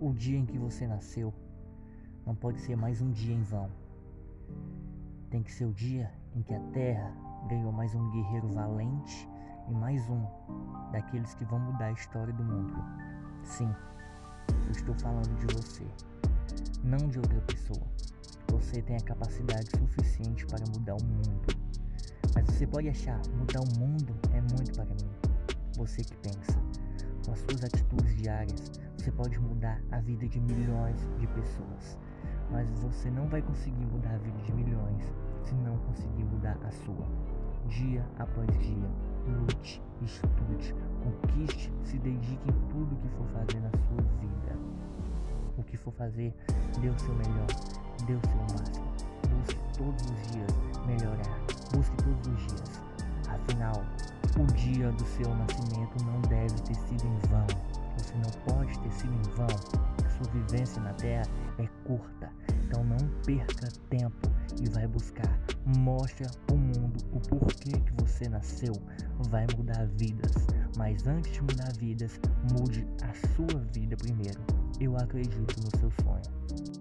O dia em que você nasceu não pode ser mais um dia em vão. Tem que ser o dia em que a Terra ganhou mais um guerreiro valente e mais um daqueles que vão mudar a história do mundo. Sim, eu estou falando de você, não de outra pessoa. Você tem a capacidade suficiente para mudar o mundo. Mas você pode achar mudar o mundo é muito para mim. Você que pensa. Com as suas atitudes diárias, você pode mudar a vida de milhões de pessoas. Mas você não vai conseguir mudar a vida de milhões se não conseguir mudar a sua. Dia após dia, lute, estude, conquiste, se dedique em tudo que for fazer na sua vida. O que for fazer, dê o seu melhor, dê o seu máximo. Busque todos os dias melhorar, o dia do seu nascimento não deve ter sido em vão. Você não pode ter sido em vão. A sua vivência na Terra é curta. Então não perca tempo e vai buscar. Mostre ao mundo o porquê que você nasceu. Vai mudar vidas. Mas antes de mudar vidas, mude a sua vida primeiro. Eu acredito no seu sonho.